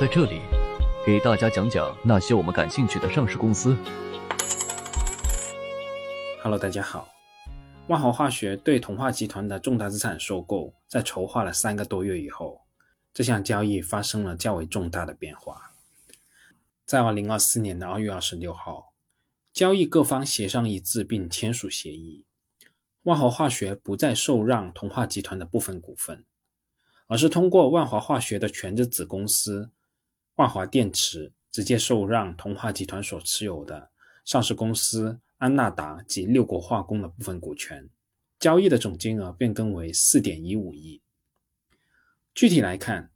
在这里给大家讲讲那些我们感兴趣的上市公司。Hello，大家好。万豪化学对同化集团的重大资产收购，在筹划了三个多月以后，这项交易发生了较为重大的变化。在二零二四年的二月二十六号，交易各方协商一致并签署协议，万豪化学不再受让同化集团的部分股份。而是通过万华化学的全资子公司万华电池直接受让同化集团所持有的上市公司安纳达及六国化工的部分股权，交易的总金额变更为四点一五亿。具体来看，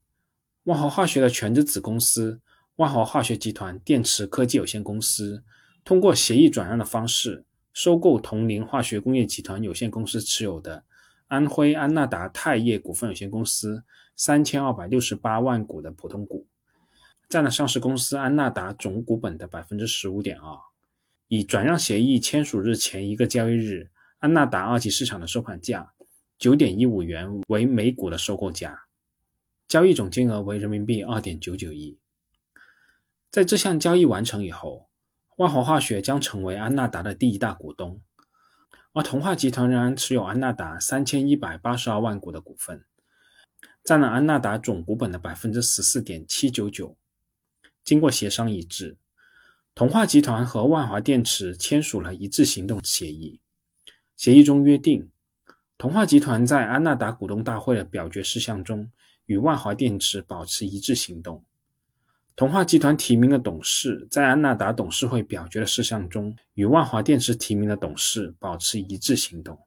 万华化学的全资子公司万华化学集团电池科技有限公司通过协议转让的方式收购铜陵化学工业集团有限公司持有的。安徽安纳达钛业股份有限公司三千二百六十八万股的普通股，占了上市公司安纳达总股本的百分之十五点二。以转让协议签署日前一个交易日安纳达二级市场的收盘价九点一五元为每股的收购价，交易总金额为人民币二点九九亿。在这项交易完成以后，万华化学将成为安纳达的第一大股东。而同化集团仍然持有安纳达三千一百八十二万股的股份，占了安纳达总股本的百分之十四点七九九。经过协商一致，同化集团和万华电池签署了一致行动协议。协议中约定，同化集团在安纳达股东大会的表决事项中，与万华电池保持一致行动。同化集团提名的董事在安纳达董事会表决的事项中，与万华电池提名的董事保持一致行动。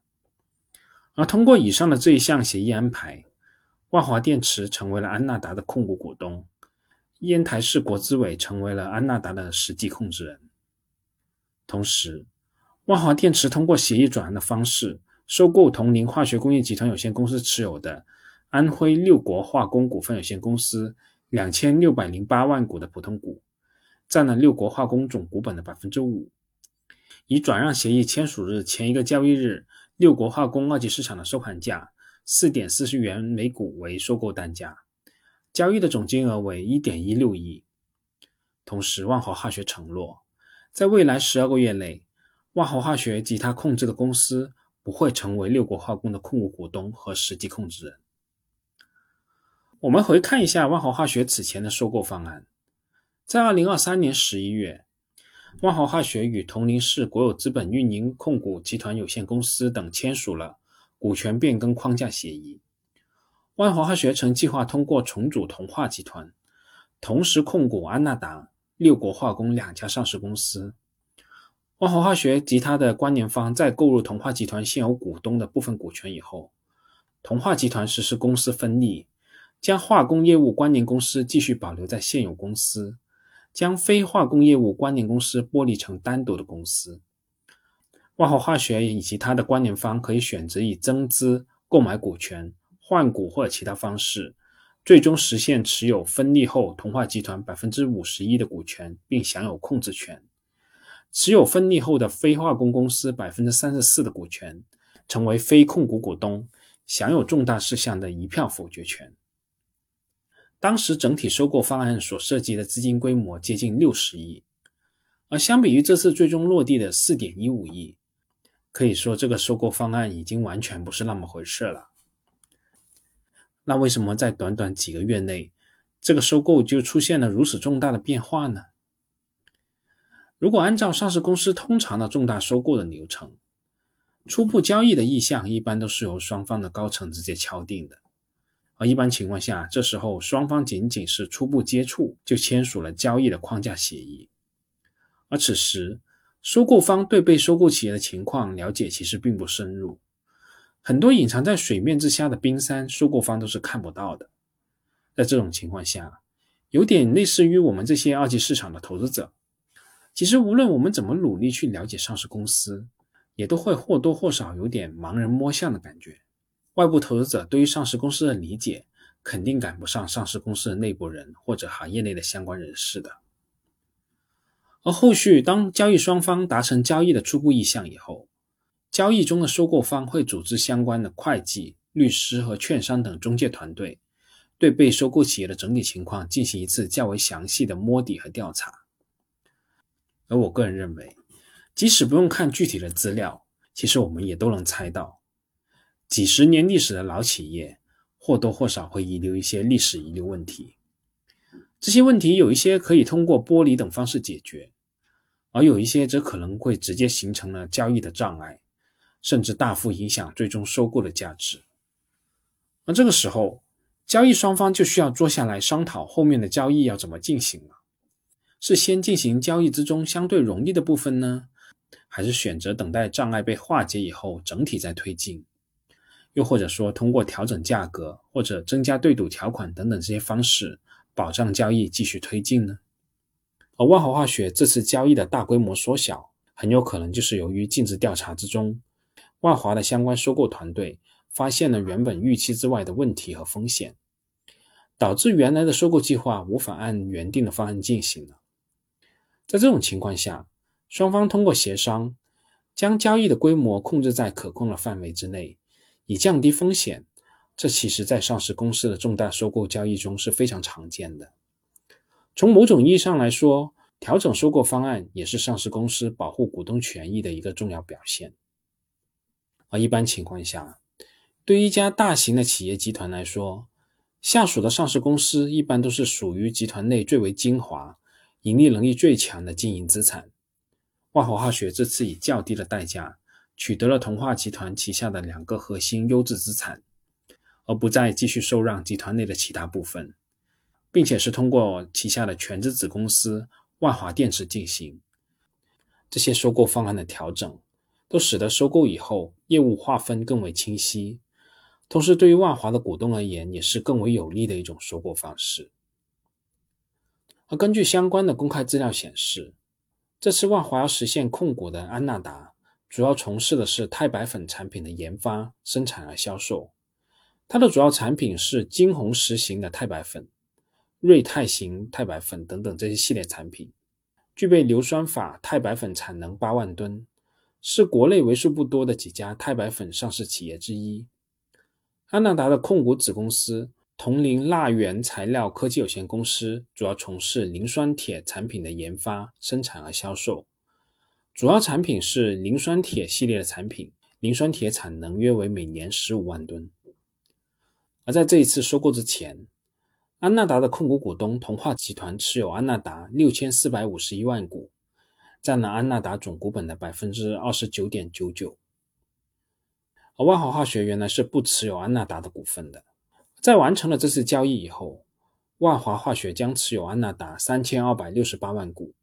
而通过以上的这一项协议安排，万华电池成为了安纳达的控股股东，烟台市国资委成为了安纳达的实际控制人。同时，万华电池通过协议转让的方式收购同宁化学工业集团有限公司持有的安徽六国化工股份有限公司。两千六百零八万股的普通股，占了六国化工总股本的百分之五。以转让协议签署日前一个交易日六国化工二级市场的收盘价四点四十元每股为收购单价，交易的总金额为一点一六亿。同时，万豪化学承诺，在未来十二个月内，万豪化学及它控制的公司不会成为六国化工的控股股东和实际控制人。我们回看一下万豪化学此前的收购方案，在二零二三年十一月，万豪化学与铜陵市国有资本运营控股集团有限公司等签署了股权变更框架协议。万华化学曾计划通过重组同化集团，同时控股安纳达、六国化工两家上市公司。万华化学及它的关联方在购入同化集团现有股东的部分股权以后，同化集团实施公司分立。将化工业务关联公司继续保留在现有公司，将非化工业务关联公司剥离成单独的公司。万豪化学以及它的关联方可以选择以增资、购买股权、换股或者其他方式，最终实现持有分立后同化集团百分之五十一的股权，并享有控制权；持有分立后的非化工公司百分之三十四的股权，成为非控股股东，享有重大事项的一票否决权。当时整体收购方案所涉及的资金规模接近六十亿，而相比于这次最终落地的四点一五亿，可以说这个收购方案已经完全不是那么回事了。那为什么在短短几个月内，这个收购就出现了如此重大的变化呢？如果按照上市公司通常的重大收购的流程，初步交易的意向一般都是由双方的高层直接敲定的。而一般情况下，这时候双方仅仅是初步接触就签署了交易的框架协议。而此时，收购方对被收购企业的情况了解其实并不深入，很多隐藏在水面之下的冰山，收购方都是看不到的。在这种情况下，有点类似于我们这些二级市场的投资者，其实无论我们怎么努力去了解上市公司，也都会或多或少有点盲人摸象的感觉。外部投资者对于上市公司的理解，肯定赶不上上市公司的内部人或者行业内的相关人士的。而后续当交易双方达成交易的初步意向以后，交易中的收购方会组织相关的会计、律师和券商等中介团队，对被收购企业的整体情况进行一次较为详细的摸底和调查。而我个人认为，即使不用看具体的资料，其实我们也都能猜到，几十年历史的老企业或多或少会遗留一些历史遗留问题。这些问题有一些可以通过剥离等方式解决，而有一些则可能会直接形成了交易的障碍，甚至大幅影响最终收购的价值。而这个时候，交易双方就需要坐下来商讨后面的交易要怎么进行了。是先进行交易之中相对容易的部分呢，还是选择等待障碍被化解以后整体再推进？又或者说通过调整价格或者增加对赌条款等等这些方式，保障交易继续推进呢？而万华化学这次交易的大规模缩小，很有可能就是由于尽职调查之中，万华的相关收购团队发现了原本预期之外的问题和风险，导致原来的收购计划无法按原定的方案进行了。在这种情况下，双方通过协商，将交易的规模控制在可控的范围之内，以降低风险。这其实，在上市公司的重大收购交易中是非常常见的。从某种意义上来说，调整收购方案也是上市公司保护股东权益的一个重要表现。而一般情况下，对于一家大型的企业集团来说，下属的上市公司一般都是属于集团内最为精华。盈利能力最强的经营资产，万华化学这次以较低的代价取得了同化集团旗下的两个核心优质资产，而不再继续受让集团内的其他部分，并且是通过旗下的全资子公司万华电池进行这些收购方案的调整，都使得收购以后业务划分更为清晰，同时对于万华的股东而言也是更为有利的一种收购方式。而根据相关的公开资料显示，这次万华要实现控股的安纳达，主要从事的是钛白粉产品的研发、生产和销售。它的主要产品是金红石型的钛白粉、瑞钛型钛白粉等等这些系列产品，具备硫酸法钛白粉产能八万吨，是国内为数不多的几家钛白粉上市企业之一。安纳达的控股子公司。铜陵蜡源材料科技有限公司主要从事磷酸铁产品的研发、生产和销售，主要产品是磷酸铁系列的产品，磷酸铁产能约为每年十五万吨。而在这一次收购之前，安纳达的控股股东同化集团持有安纳达六千四百五十一万股，占了安纳达总股本的百分之二十九点九九。而万华化学原来是不持有安纳达的股份的。在完成了这次交易以后，万华化学将持有安纳达三千二百六十八万股，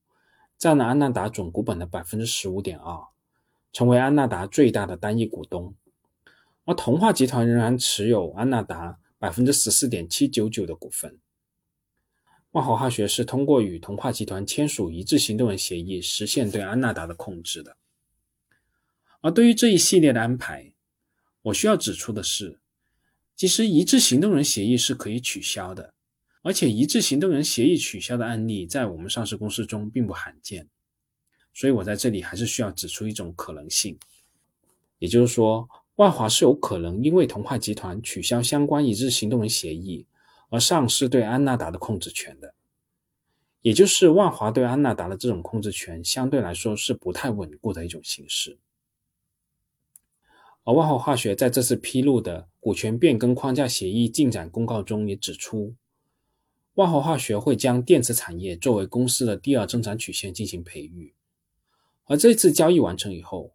占了安纳达总股本的百分之十五点二，成为安纳达最大的单一股东。而同化集团仍然持有安纳达百分之十四点七九九的股份。万华化学是通过与同化集团签署一致行动人协议，实现对安纳达的控制的。而对于这一系列的安排，我需要指出的是。其实一致行动人协议是可以取消的，而且一致行动人协议取消的案例在我们上市公司中并不罕见。所以我在这里还是需要指出一种可能性，也就是说，万华是有可能因为同化集团取消相关一致行动人协议而丧失对安纳达的控制权的，也就是万华对安纳达的这种控制权相对来说是不太稳固的一种形式。而万华化学在这次披露的股权变更框架协议进展公告中也指出，万华化学会将电池产业作为公司的第二增长曲线进行培育。而这次交易完成以后，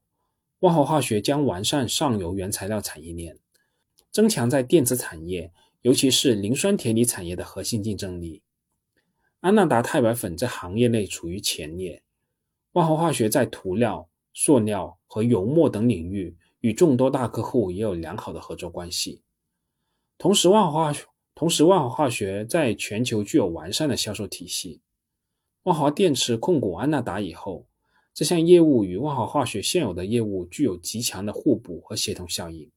万华化学将完善上游原材料产业链，增强在电池产业，尤其是磷酸铁锂产业的核心竞争力。安纳达钛白粉在行业内处于前列，万华化学在涂料、塑料和油墨等领域。与众多大客户也有良好的合作关系。同时，万华同时万华化学在全球具有完善的销售体系。万华电池控股安纳达以后，这项业务与万华化学现有的业务具有极强的互补和协同效应。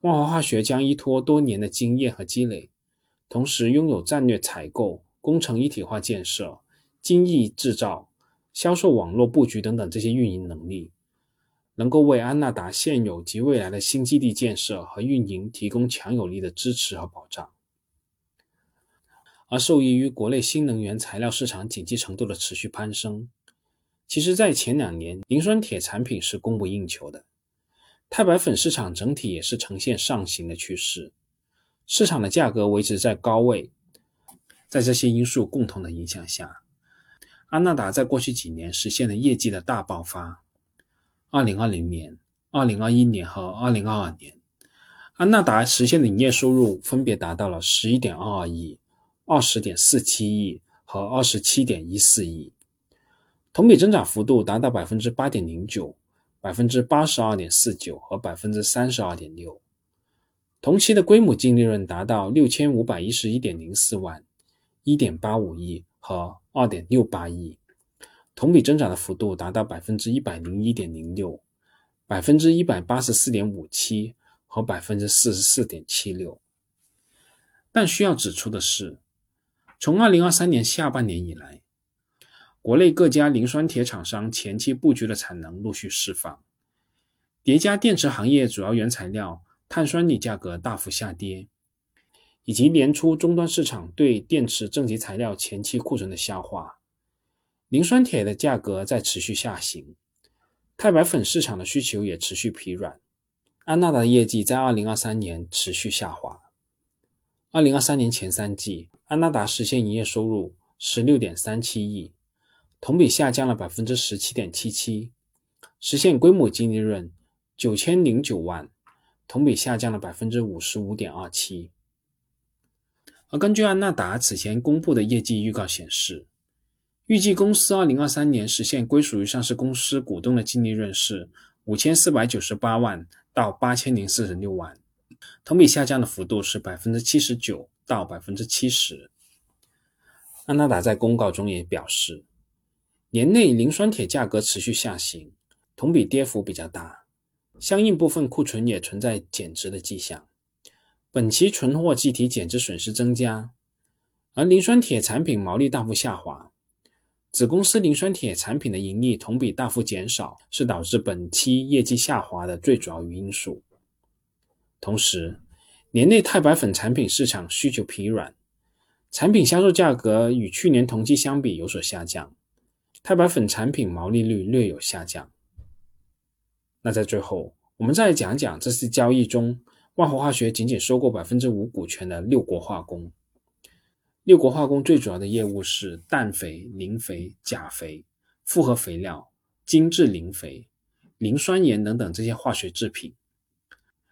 万华化学将依托多年的经验和积累，同时拥有战略采购、工程一体化建设、精益制造、销售网络布局等等这些运营能力。能够为安纳达现有及未来的新基地建设和运营提供强有力的支持和保障。而受益于国内新能源材料市场景气程度的持续攀升，其实，在前两年，磷酸铁产品是供不应求的，钛白粉市场整体也是呈现上行的趋势，市场的价格维持在高位。在这些因素共同的影响下，安纳达在过去几年实现了业绩的大爆发。二零二零年、二零二一年和二零二二年，安纳达实现的营业收入分别达到了十一点二二亿。二十点四七亿和二十七点一四亿，同比增长幅度达到百分之八点零九、百分之八十二点四九和百分之三十二点六。同期的归母净利润达到六千五百一十一点零四万、一点八五亿和二点六八亿，同比增长的幅度达到百分之一百零一点零六、百分之一百八十四点五七和百分之四十四点七六。但需要指出的是。从二零二三年下半年以来，国内各家磷酸铁厂商前期布局的产能陆续释放，叠加电池行业主要原材料碳酸锂价格大幅下跌，以及年初终端市场对电池正极材料前期库存的消化，磷酸铁的价格在持续下行，钛白粉市场的需求也持续疲软，安纳达的业绩在二零二三年持续下滑。二零二三年前三季。安纳达实现营业收入十六点三七亿，同比下降了百分之十七点七七，实现规模净利润九千零九万，同比下降了百分之五十五点二七。而根据安纳达此前公布的业绩预告显示，预计公司二零二三年实现归属于上市公司股东的净利润是五千四百九十八万到八千零四十六万，同比下降的幅度是百分之七十九。到百分之七十。安纳达在公告中也表示，年内磷酸铁价格持续下行，同比跌幅比较大，相应部分库存也存在减值的迹象。本期存货计提减值损失增加，而磷酸铁产品毛利大幅下滑，子公司磷酸铁产品的盈利同比大幅减少，是导致本期业绩下滑的最主要因素。同时，年内钛白粉产品市场需求疲软，产品销售价格与去年同期相比有所下降，钛白粉产品毛利率略有下降。那在最后，我们再讲讲这次交易中，万华化学仅仅收购百分之五股权的六国化工。六国化工最主要的业务是氮肥、磷肥、钾肥、复合肥料、精制磷肥、磷酸盐等等这些化学制品。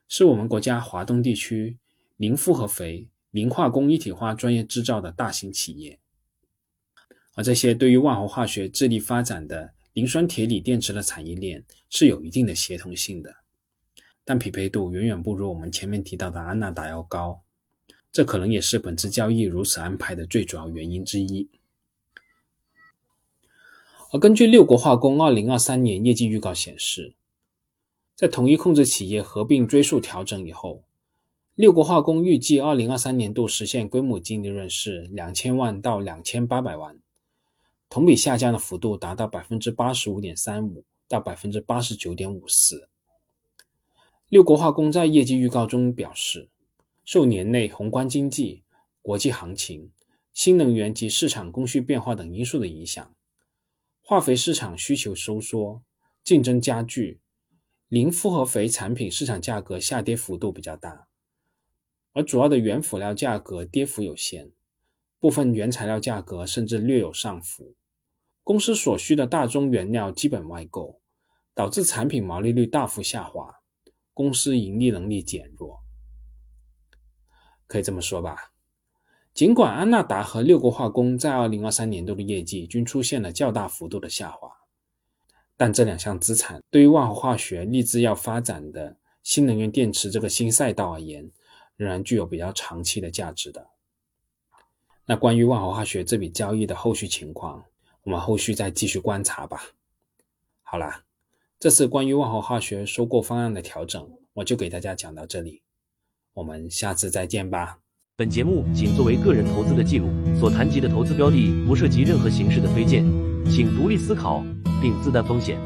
是我们国家华东地区磷复合肥、磷化工一体化专业制造的大型企业，而这些对于万豪化学致力发展的磷酸铁锂电池的产业链是有一定的协同性的，但匹配度远远不如我们前面提到的安纳达要高，这可能也是本次交易如此安排的最主要原因之一。而根据六国化工二零二三年业绩预告显示。在统一控制企业合并追溯调整以后，六国化工预计二零二三年度实现规模净利润是两千万到两千八百万，同比下降的幅度达到百分之八十五点三五到百分之八十九点五四。六国化工在业绩预告中表示，受年内宏观经济、国际行情、新能源及市场供需变化等因素的影响，化肥市场需求收缩，竞争加剧。磷复合肥产品市场价格下跌幅度比较大，而主要的原辅料价格跌幅有限，部分原材料价格甚至略有上浮。公司所需的大宗原料基本外购，导致产品毛利率大幅下滑，公司盈利能力减弱。可以这么说吧，尽管安纳达和六国化工在二零二三年度的业绩均出现了较大幅度的下滑。但这两项资产对于万华化学立志要发展的新能源电池这个新赛道而言，仍然具有比较长期的价值的。那关于万豪化学这笔交易的后续情况，我们后续再继续观察吧。好啦，这次关于万豪化学收购方案的调整，我就给大家讲到这里，我们下次再见吧。本节目仅作为个人投资的记录，所谈及的投资标的不涉及任何形式的推荐，请独立思考。并自担风险。